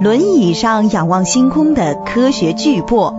轮椅上仰望星空的科学巨擘。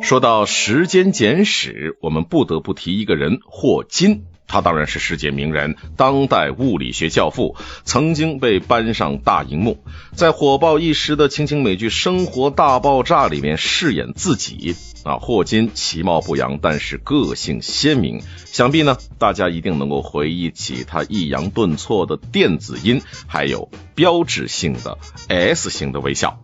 说到《时间简史》，我们不得不提一个人——霍金。他当然是世界名人，当代物理学教父，曾经被搬上大荧幕，在火爆一时的情景美剧《生活大爆炸》里面饰演自己。啊，霍金其貌不扬，但是个性鲜明。想必呢，大家一定能够回忆起他抑扬顿挫的电子音，还有标志性的 S 型的微笑。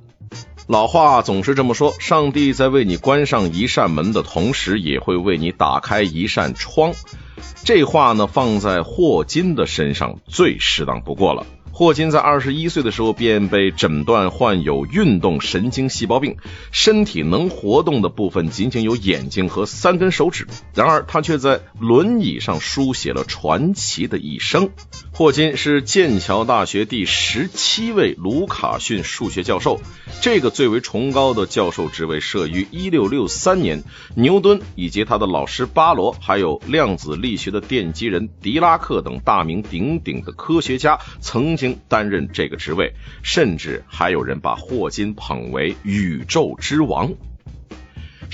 老话总是这么说：上帝在为你关上一扇门的同时，也会为你打开一扇窗。这话呢，放在霍金的身上最适当不过了。霍金在二十一岁的时候便被诊断患有运动神经细胞病，身体能活动的部分仅仅有眼睛和三根手指。然而，他却在轮椅上书写了传奇的一生。霍金是剑桥大学第十七位卢卡逊数学教授，这个最为崇高的教授职位设于一六六三年。牛顿以及他的老师巴罗，还有量子力学的奠基人狄拉克等大名鼎鼎的科学家，曾经担任这个职位，甚至还有人把霍金捧为宇宙之王。《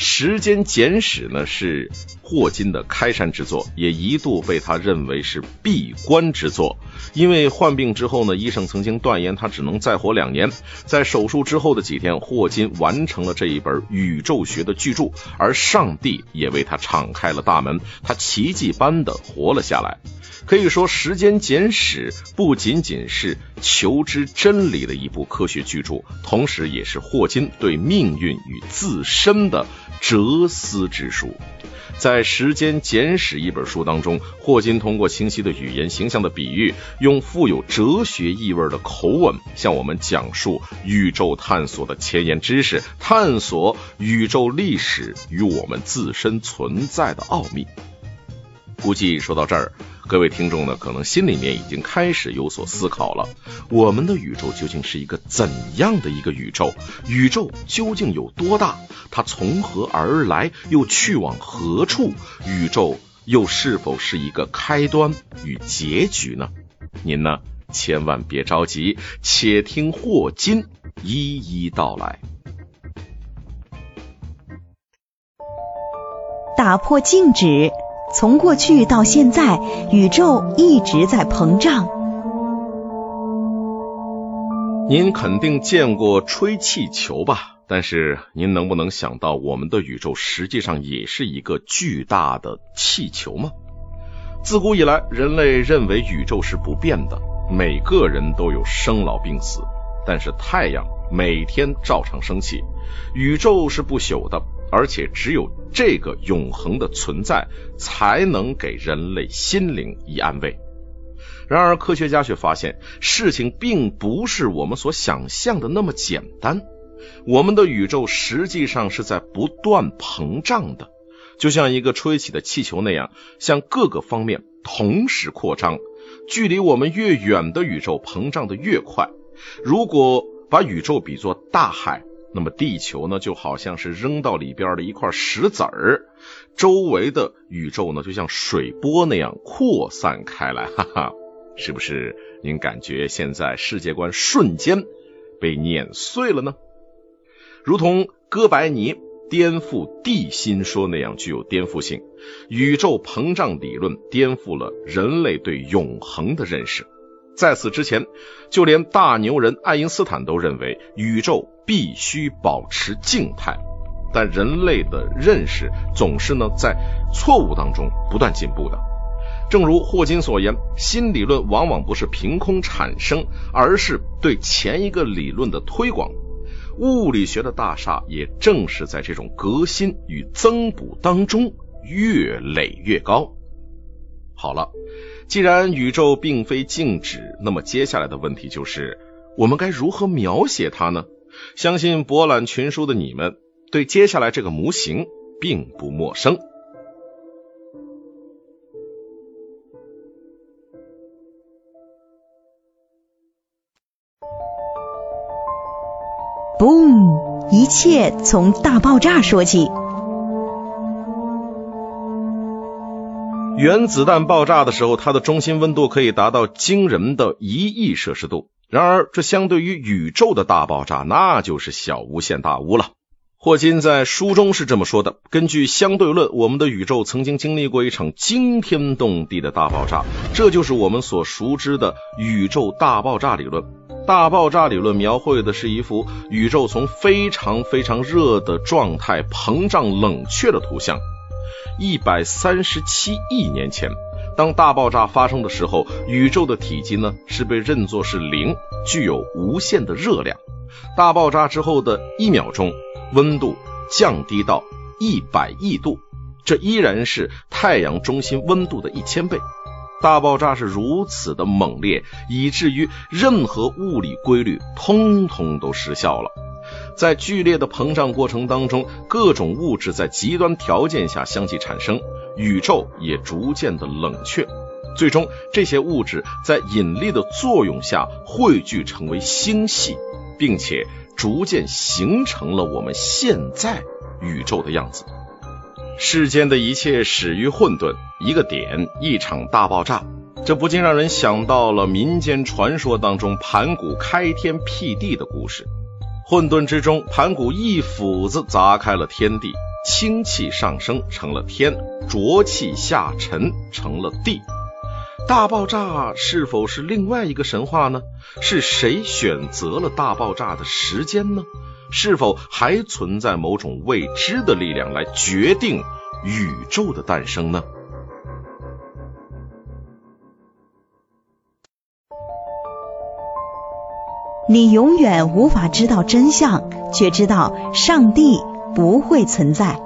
时间简史》呢是霍金的开山之作，也一度被他认为是闭关之作。因为患病之后呢，医生曾经断言他只能再活两年。在手术之后的几天，霍金完成了这一本宇宙学的巨著，而上帝也为他敞开了大门，他奇迹般的活了下来。可以说，《时间简史》不仅仅是求知真理的一部科学巨著，同时也是霍金对命运与自身的哲思之书。在《在时间简史》一本书当中，霍金通过清晰的语言、形象的比喻，用富有哲学意味的口吻，向我们讲述宇宙探索的前沿知识，探索宇宙历史与我们自身存在的奥秘。估计说到这儿。各位听众呢，可能心里面已经开始有所思考了：我们的宇宙究竟是一个怎样的一个宇宙？宇宙究竟有多大？它从何而来，又去往何处？宇宙又是否是一个开端与结局呢？您呢，千万别着急，且听霍金一一道来。打破静止。从过去到现在，宇宙一直在膨胀。您肯定见过吹气球吧？但是您能不能想到，我们的宇宙实际上也是一个巨大的气球吗？自古以来，人类认为宇宙是不变的，每个人都有生老病死，但是太阳每天照常升起，宇宙是不朽的。而且只有这个永恒的存在，才能给人类心灵以安慰。然而，科学家却发现，事情并不是我们所想象的那么简单。我们的宇宙实际上是在不断膨胀的，就像一个吹起的气球那样，向各个方面同时扩张。距离我们越远的宇宙，膨胀的越快。如果把宇宙比作大海，那么地球呢，就好像是扔到里边的一块石子儿，周围的宇宙呢，就像水波那样扩散开来，哈哈，是不是？您感觉现在世界观瞬间被碾碎了呢？如同哥白尼颠覆地心说那样具有颠覆性，宇宙膨胀理论颠覆了人类对永恒的认识。在此之前，就连大牛人爱因斯坦都认为宇宙必须保持静态，但人类的认识总是呢在错误当中不断进步的。正如霍金所言，新理论往往不是凭空产生，而是对前一个理论的推广。物理学的大厦也正是在这种革新与增补当中越垒越高。好了。既然宇宙并非静止，那么接下来的问题就是，我们该如何描写它呢？相信博览群书的你们对接下来这个模型并不陌生。Boom！一切从大爆炸说起。原子弹爆炸的时候，它的中心温度可以达到惊人的一亿摄氏度。然而，这相对于宇宙的大爆炸，那就是小巫见大巫了。霍金在书中是这么说的：根据相对论，我们的宇宙曾经经历过一场惊天动地的大爆炸，这就是我们所熟知的宇宙大爆炸理论。大爆炸理论描绘的是一幅宇宙从非常非常热的状态膨胀冷却的图像。一百三十七亿年前，当大爆炸发生的时候，宇宙的体积呢是被认作是零，具有无限的热量。大爆炸之后的一秒钟。温度降低到一百亿度，这依然是太阳中心温度的一千倍。大爆炸是如此的猛烈，以至于任何物理规律通通都失效了。在剧烈的膨胀过程当中，各种物质在极端条件下相继产生，宇宙也逐渐的冷却。最终，这些物质在引力的作用下汇聚成为星系，并且。逐渐形成了我们现在宇宙的样子。世间的一切始于混沌，一个点，一场大爆炸，这不禁让人想到了民间传说当中盘古开天辟地的故事。混沌之中，盘古一斧子砸开了天地，清气上升成了天，浊气下沉成了地。大爆炸是否是另外一个神话呢？是谁选择了大爆炸的时间呢？是否还存在某种未知的力量来决定宇宙的诞生呢？你永远无法知道真相，却知道上帝不会存在。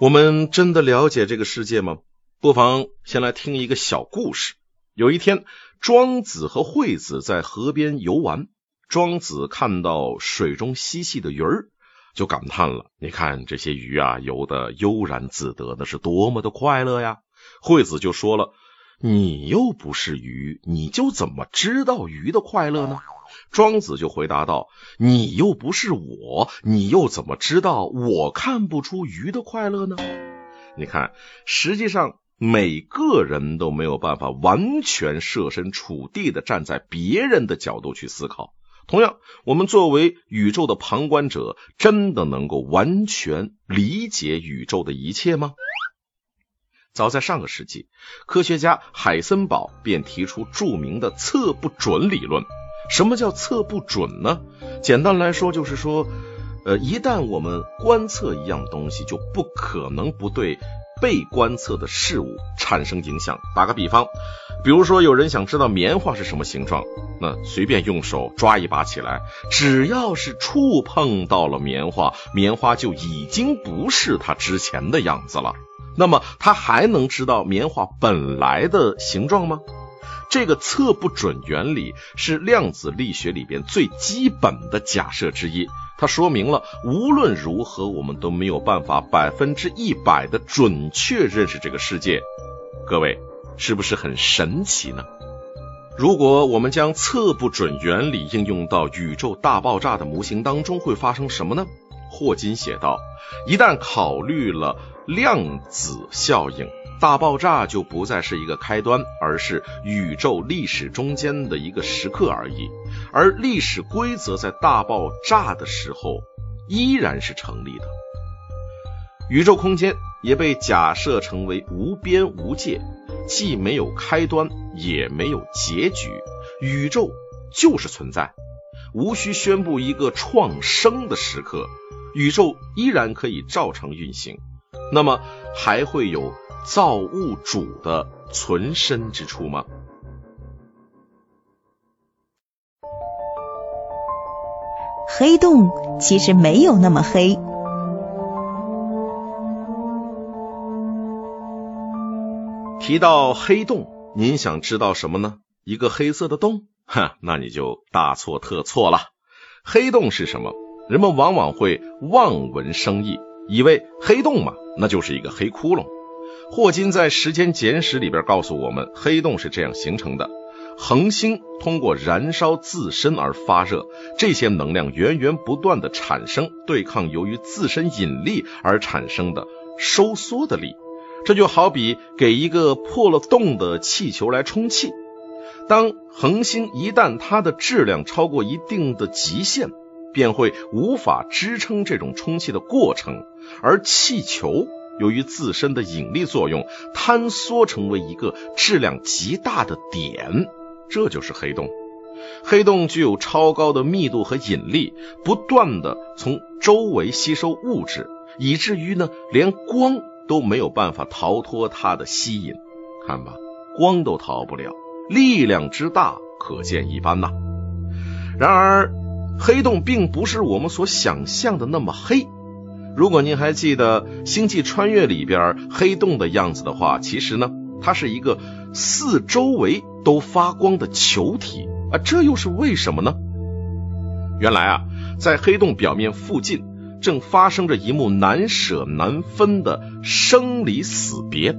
我们真的了解这个世界吗？不妨先来听一个小故事。有一天，庄子和惠子在河边游玩。庄子看到水中嬉戏的鱼儿，就感叹了：“你看这些鱼啊，游得悠然自得，那是多么的快乐呀！”惠子就说了：“你又不是鱼，你就怎么知道鱼的快乐呢？”庄子就回答道：“你又不是我，你又怎么知道我看不出鱼的快乐呢？”你看，实际上每个人都没有办法完全设身处地的站在别人的角度去思考。同样，我们作为宇宙的旁观者，真的能够完全理解宇宙的一切吗？早在上个世纪，科学家海森堡便提出著名的测不准理论。什么叫测不准呢？简单来说，就是说，呃，一旦我们观测一样东西，就不可能不对被观测的事物产生影响。打个比方，比如说有人想知道棉花是什么形状，那随便用手抓一把起来，只要是触碰到了棉花，棉花就已经不是它之前的样子了。那么，他还能知道棉花本来的形状吗？这个测不准原理是量子力学里边最基本的假设之一，它说明了无论如何我们都没有办法百分之一百的准确认识这个世界。各位是不是很神奇呢？如果我们将测不准原理应用到宇宙大爆炸的模型当中，会发生什么呢？霍金写道：一旦考虑了量子效应。大爆炸就不再是一个开端，而是宇宙历史中间的一个时刻而已。而历史规则在大爆炸的时候依然是成立的。宇宙空间也被假设成为无边无界，既没有开端，也没有结局。宇宙就是存在，无需宣布一个创生的时刻，宇宙依然可以照常运行。那么还会有？造物主的存身之处吗？黑洞其实没有那么黑。提到黑洞，您想知道什么呢？一个黑色的洞？哈，那你就大错特错了。黑洞是什么？人们往往会望文生义，以为黑洞嘛，那就是一个黑窟窿。霍金在《时间简史》里边告诉我们，黑洞是这样形成的：恒星通过燃烧自身而发热，这些能量源源不断的产生，对抗由于自身引力而产生的收缩的力。这就好比给一个破了洞的气球来充气。当恒星一旦它的质量超过一定的极限，便会无法支撑这种充气的过程，而气球由于自身的引力作用，坍缩成为一个质量极大的点，这就是黑洞。黑洞具有超高的密度和引力，不断的从周围吸收物质，以至于呢，连光。都没有办法逃脱它的吸引，看吧，光都逃不了，力量之大可见一斑呐。然而，黑洞并不是我们所想象的那么黑。如果您还记得《星际穿越》里边黑洞的样子的话，其实呢，它是一个四周围都发光的球体啊，这又是为什么呢？原来啊，在黑洞表面附近。正发生着一幕难舍难分的生离死别，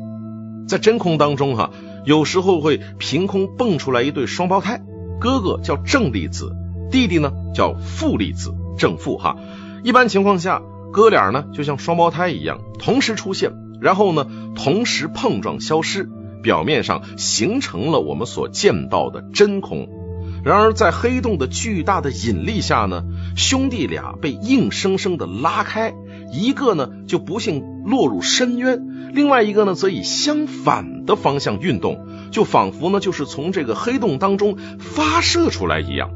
在真空当中，哈，有时候会凭空蹦出来一对双胞胎，哥哥叫正粒子，弟弟呢叫负粒子，正负哈。一般情况下，哥俩呢就像双胞胎一样，同时出现，然后呢同时碰撞消失，表面上形成了我们所见到的真空。然而，在黑洞的巨大的引力下呢，兄弟俩被硬生生的拉开，一个呢就不幸落入深渊，另外一个呢则以相反的方向运动，就仿佛呢就是从这个黑洞当中发射出来一样。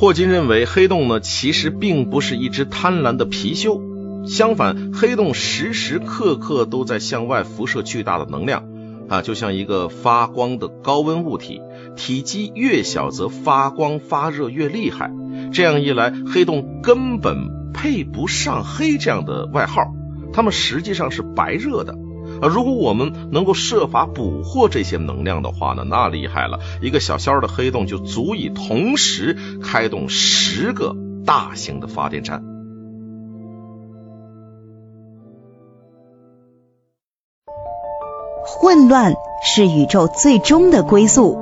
霍金认为，黑洞呢其实并不是一只贪婪的貔貅，相反，黑洞时时刻刻都在向外辐射巨大的能量，啊，就像一个发光的高温物体。体积越小，则发光发热越厉害。这样一来，黑洞根本配不上“黑”这样的外号，它们实际上是白热的。啊，如果我们能够设法捕获这些能量的话呢，那厉害了，一个小小的黑洞就足以同时开动十个大型的发电站。混乱是宇宙最终的归宿。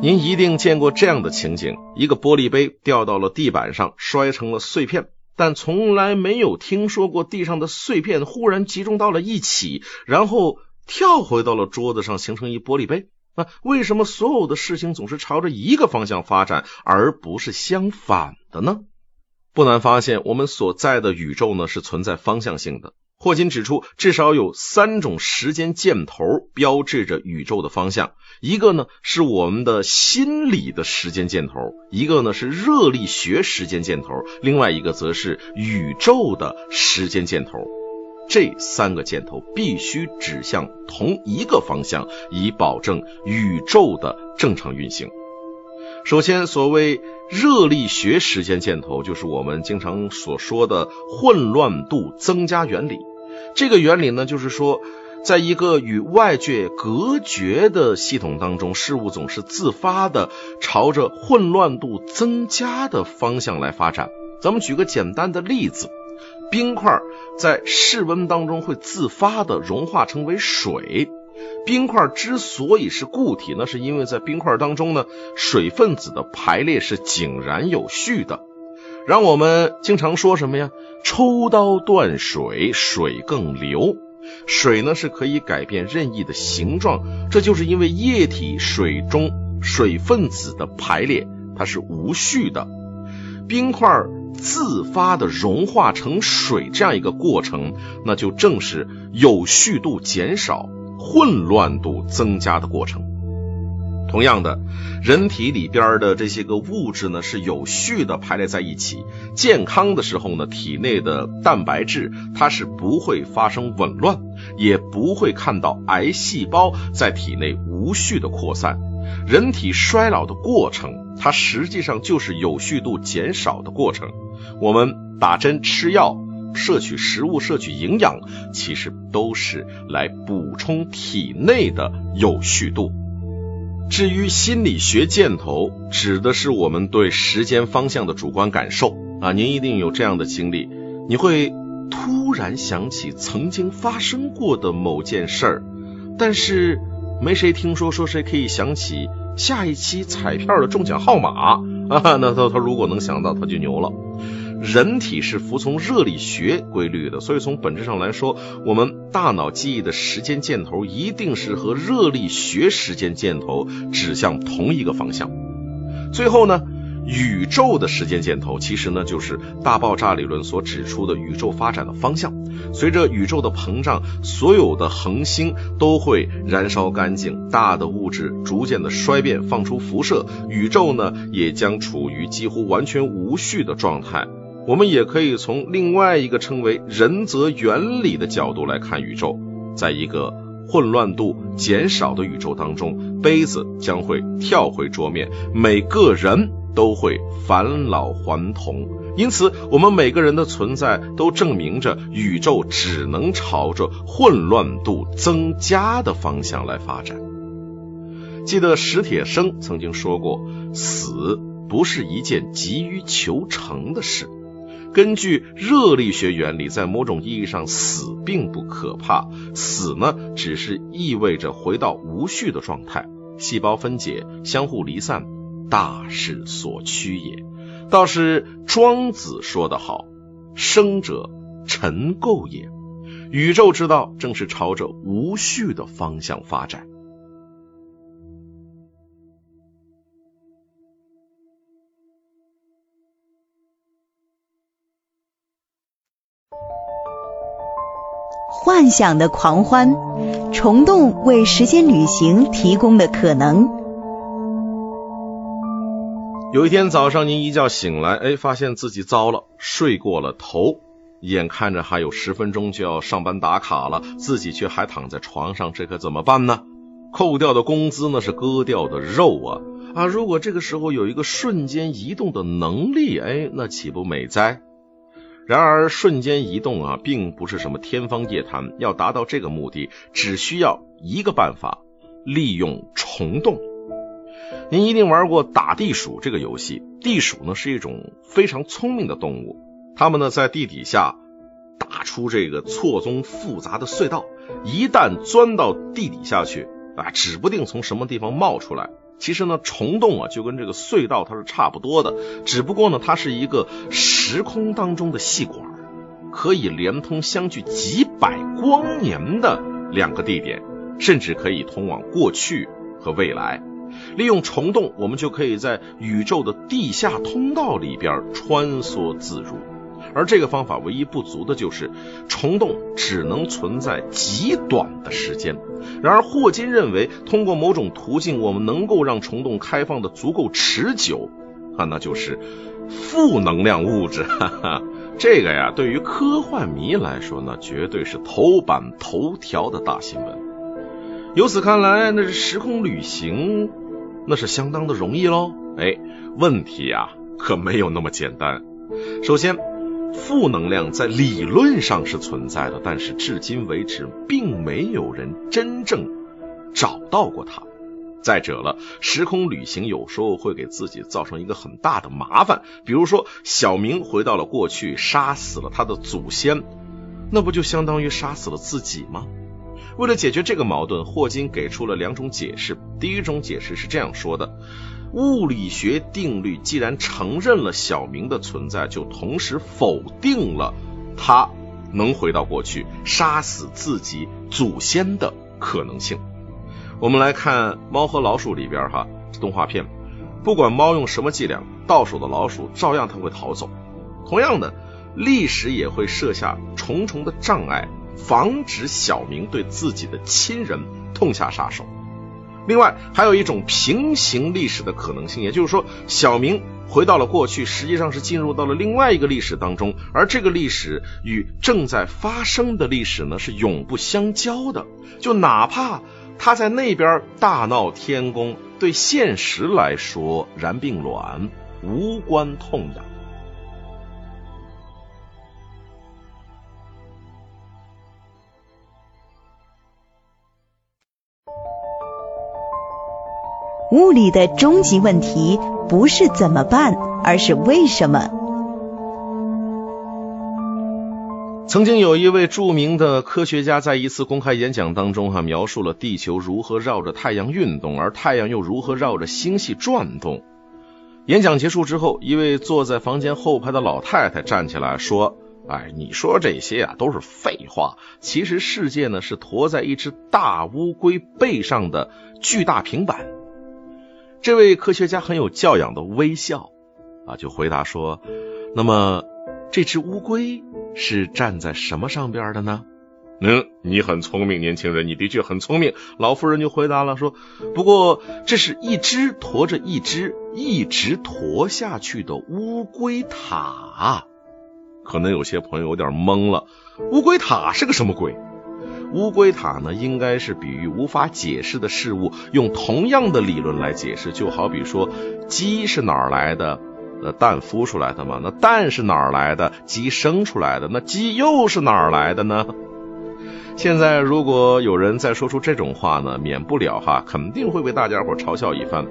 您一定见过这样的情景：一个玻璃杯掉到了地板上，摔成了碎片，但从来没有听说过地上的碎片忽然集中到了一起，然后跳回到了桌子上，形成一玻璃杯。那，为什么所有的事情总是朝着一个方向发展，而不是相反的呢？不难发现，我们所在的宇宙呢是存在方向性的。霍金指出，至少有三种时间箭头标志着宇宙的方向。一个呢是我们的心理的时间箭头，一个呢是热力学时间箭头，另外一个则是宇宙的时间箭头。这三个箭头必须指向同一个方向，以保证宇宙的正常运行。首先，所谓热力学时间箭头，就是我们经常所说的混乱度增加原理。这个原理呢，就是说，在一个与外界隔绝的系统当中，事物总是自发的朝着混乱度增加的方向来发展。咱们举个简单的例子，冰块在室温当中会自发的融化成为水。冰块之所以是固体，那是因为在冰块当中呢，水分子的排列是井然有序的。让我们经常说什么呀？抽刀断水，水更流。水呢是可以改变任意的形状，这就是因为液体水中水分子的排列它是无序的。冰块自发的融化成水这样一个过程，那就正是有序度减少、混乱度增加的过程。同样的，人体里边的这些个物质呢是有序的排列在一起。健康的时候呢，体内的蛋白质它是不会发生紊乱，也不会看到癌细胞在体内无序的扩散。人体衰老的过程，它实际上就是有序度减少的过程。我们打针、吃药、摄取食物、摄取营养，其实都是来补充体内的有序度。至于心理学箭头，指的是我们对时间方向的主观感受啊。您一定有这样的经历，你会突然想起曾经发生过的某件事儿，但是没谁听说说谁可以想起下一期彩票的中奖号码啊。那他他如果能想到，他就牛了。人体是服从热力学规律的，所以从本质上来说，我们大脑记忆的时间箭头一定是和热力学时间箭头指向同一个方向。最后呢，宇宙的时间箭头其实呢就是大爆炸理论所指出的宇宙发展的方向。随着宇宙的膨胀，所有的恒星都会燃烧干净，大的物质逐渐的衰变，放出辐射，宇宙呢也将处于几乎完全无序的状态。我们也可以从另外一个称为仁则原理的角度来看宇宙，在一个混乱度减少的宇宙当中，杯子将会跳回桌面，每个人都会返老还童。因此，我们每个人的存在都证明着宇宙只能朝着混乱度增加的方向来发展。记得史铁生曾经说过：“死不是一件急于求成的事。”根据热力学原理，在某种意义上，死并不可怕。死呢，只是意味着回到无序的状态，细胞分解，相互离散，大势所趋也。倒是庄子说得好：“生者尘垢也。”宇宙之道正是朝着无序的方向发展。幻想的狂欢，虫洞为时间旅行提供的可能。有一天早上，您一觉醒来，哎，发现自己糟了，睡过了头，眼看着还有十分钟就要上班打卡了，自己却还躺在床上，这可怎么办呢？扣掉的工资那是割掉的肉啊！啊，如果这个时候有一个瞬间移动的能力，哎，那岂不美哉？然而，瞬间移动啊，并不是什么天方夜谭。要达到这个目的，只需要一个办法：利用虫洞。您一定玩过打地鼠这个游戏。地鼠呢是一种非常聪明的动物，它们呢在地底下打出这个错综复杂的隧道，一旦钻到地底下去啊，指不定从什么地方冒出来。其实呢，虫洞啊就跟这个隧道它是差不多的，只不过呢，它是一个时空当中的细管，可以连通相距几百光年的两个地点，甚至可以通往过去和未来。利用虫洞，我们就可以在宇宙的地下通道里边穿梭自如。而这个方法唯一不足的就是虫洞只能存在极短的时间。然而霍金认为，通过某种途径，我们能够让虫洞开放的足够持久，啊，那就是负能量物质。哈哈，这个呀，对于科幻迷来说，那绝对是头版头条的大新闻。由此看来，那是时空旅行，那是相当的容易喽。哎，问题呀，可没有那么简单。首先。负能量在理论上是存在的，但是至今为止并没有人真正找到过它。再者了，时空旅行有时候会给自己造成一个很大的麻烦，比如说小明回到了过去，杀死了他的祖先，那不就相当于杀死了自己吗？为了解决这个矛盾，霍金给出了两种解释。第一种解释是这样说的。物理学定律既然承认了小明的存在，就同时否定了他能回到过去杀死自己祖先的可能性。我们来看《猫和老鼠》里边哈动画片，不管猫用什么伎俩，到手的老鼠照样它会逃走。同样的，历史也会设下重重的障碍，防止小明对自己的亲人痛下杀手。另外，还有一种平行历史的可能性，也就是说，小明回到了过去，实际上是进入到了另外一个历史当中，而这个历史与正在发生的历史呢是永不相交的。就哪怕他在那边大闹天宫，对现实来说然并卵，无关痛痒。物理的终极问题不是怎么办，而是为什么。曾经有一位著名的科学家在一次公开演讲当中，哈描述了地球如何绕着太阳运动，而太阳又如何绕着星系转动。演讲结束之后，一位坐在房间后排的老太太站起来说：“哎，你说这些啊都是废话。其实世界呢是驮在一只大乌龟背上的巨大平板。”这位科学家很有教养的微笑，啊，就回答说：“那么这只乌龟是站在什么上边的呢？”嗯，你很聪明，年轻人，你的确很聪明。老妇人就回答了说：“不过这是一只驮着一只一直驮下去的乌龟塔。”可能有些朋友有点懵了，乌龟塔是个什么鬼？乌龟塔呢，应该是比喻无法解释的事物，用同样的理论来解释，就好比说，鸡是哪儿来的？那蛋孵出来的吗？那蛋是哪儿来的？鸡生出来的？那鸡又是哪儿来的呢？现在如果有人再说出这种话呢，免不了哈，肯定会被大家伙嘲笑一番。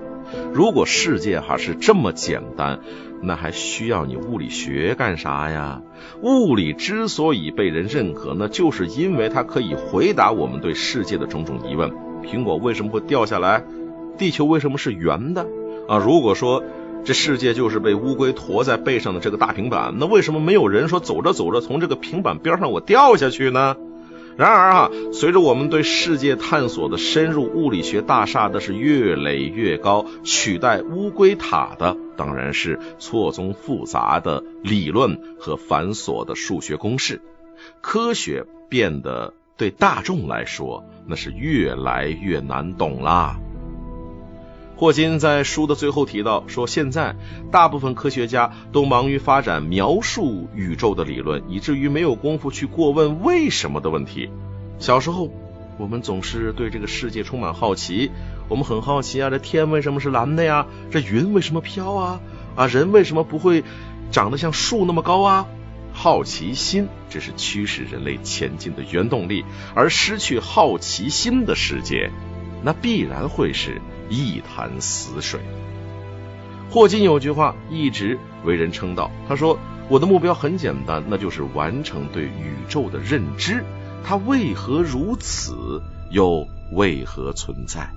如果世界哈是这么简单，那还需要你物理学干啥呀？物理之所以被人认可，那就是因为它可以回答我们对世界的种种疑问。苹果为什么会掉下来？地球为什么是圆的？啊，如果说这世界就是被乌龟驮在背上的这个大平板，那为什么没有人说走着走着从这个平板边上我掉下去呢？然而啊，随着我们对世界探索的深入，物理学大厦的是越垒越高，取代乌龟塔的当然是错综复杂的理论和繁琐的数学公式，科学变得对大众来说那是越来越难懂啦。霍金在书的最后提到说，现在大部分科学家都忙于发展描述宇宙的理论，以至于没有功夫去过问为什么的问题。小时候，我们总是对这个世界充满好奇，我们很好奇啊，这天为什么是蓝的呀？这云为什么飘啊？啊，人为什么不会长得像树那么高啊？好奇心，这是驱使人类前进的原动力，而失去好奇心的世界，那必然会是。一潭死水。霍金有句话一直为人称道，他说：“我的目标很简单，那就是完成对宇宙的认知。它为何如此，又为何存在？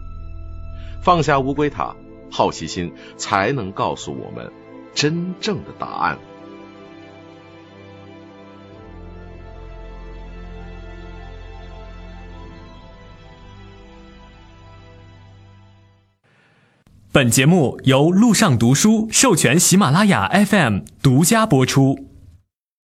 放下乌龟塔，好奇心才能告诉我们真正的答案。”本节目由路上读书授权喜马拉雅 FM 独家播出。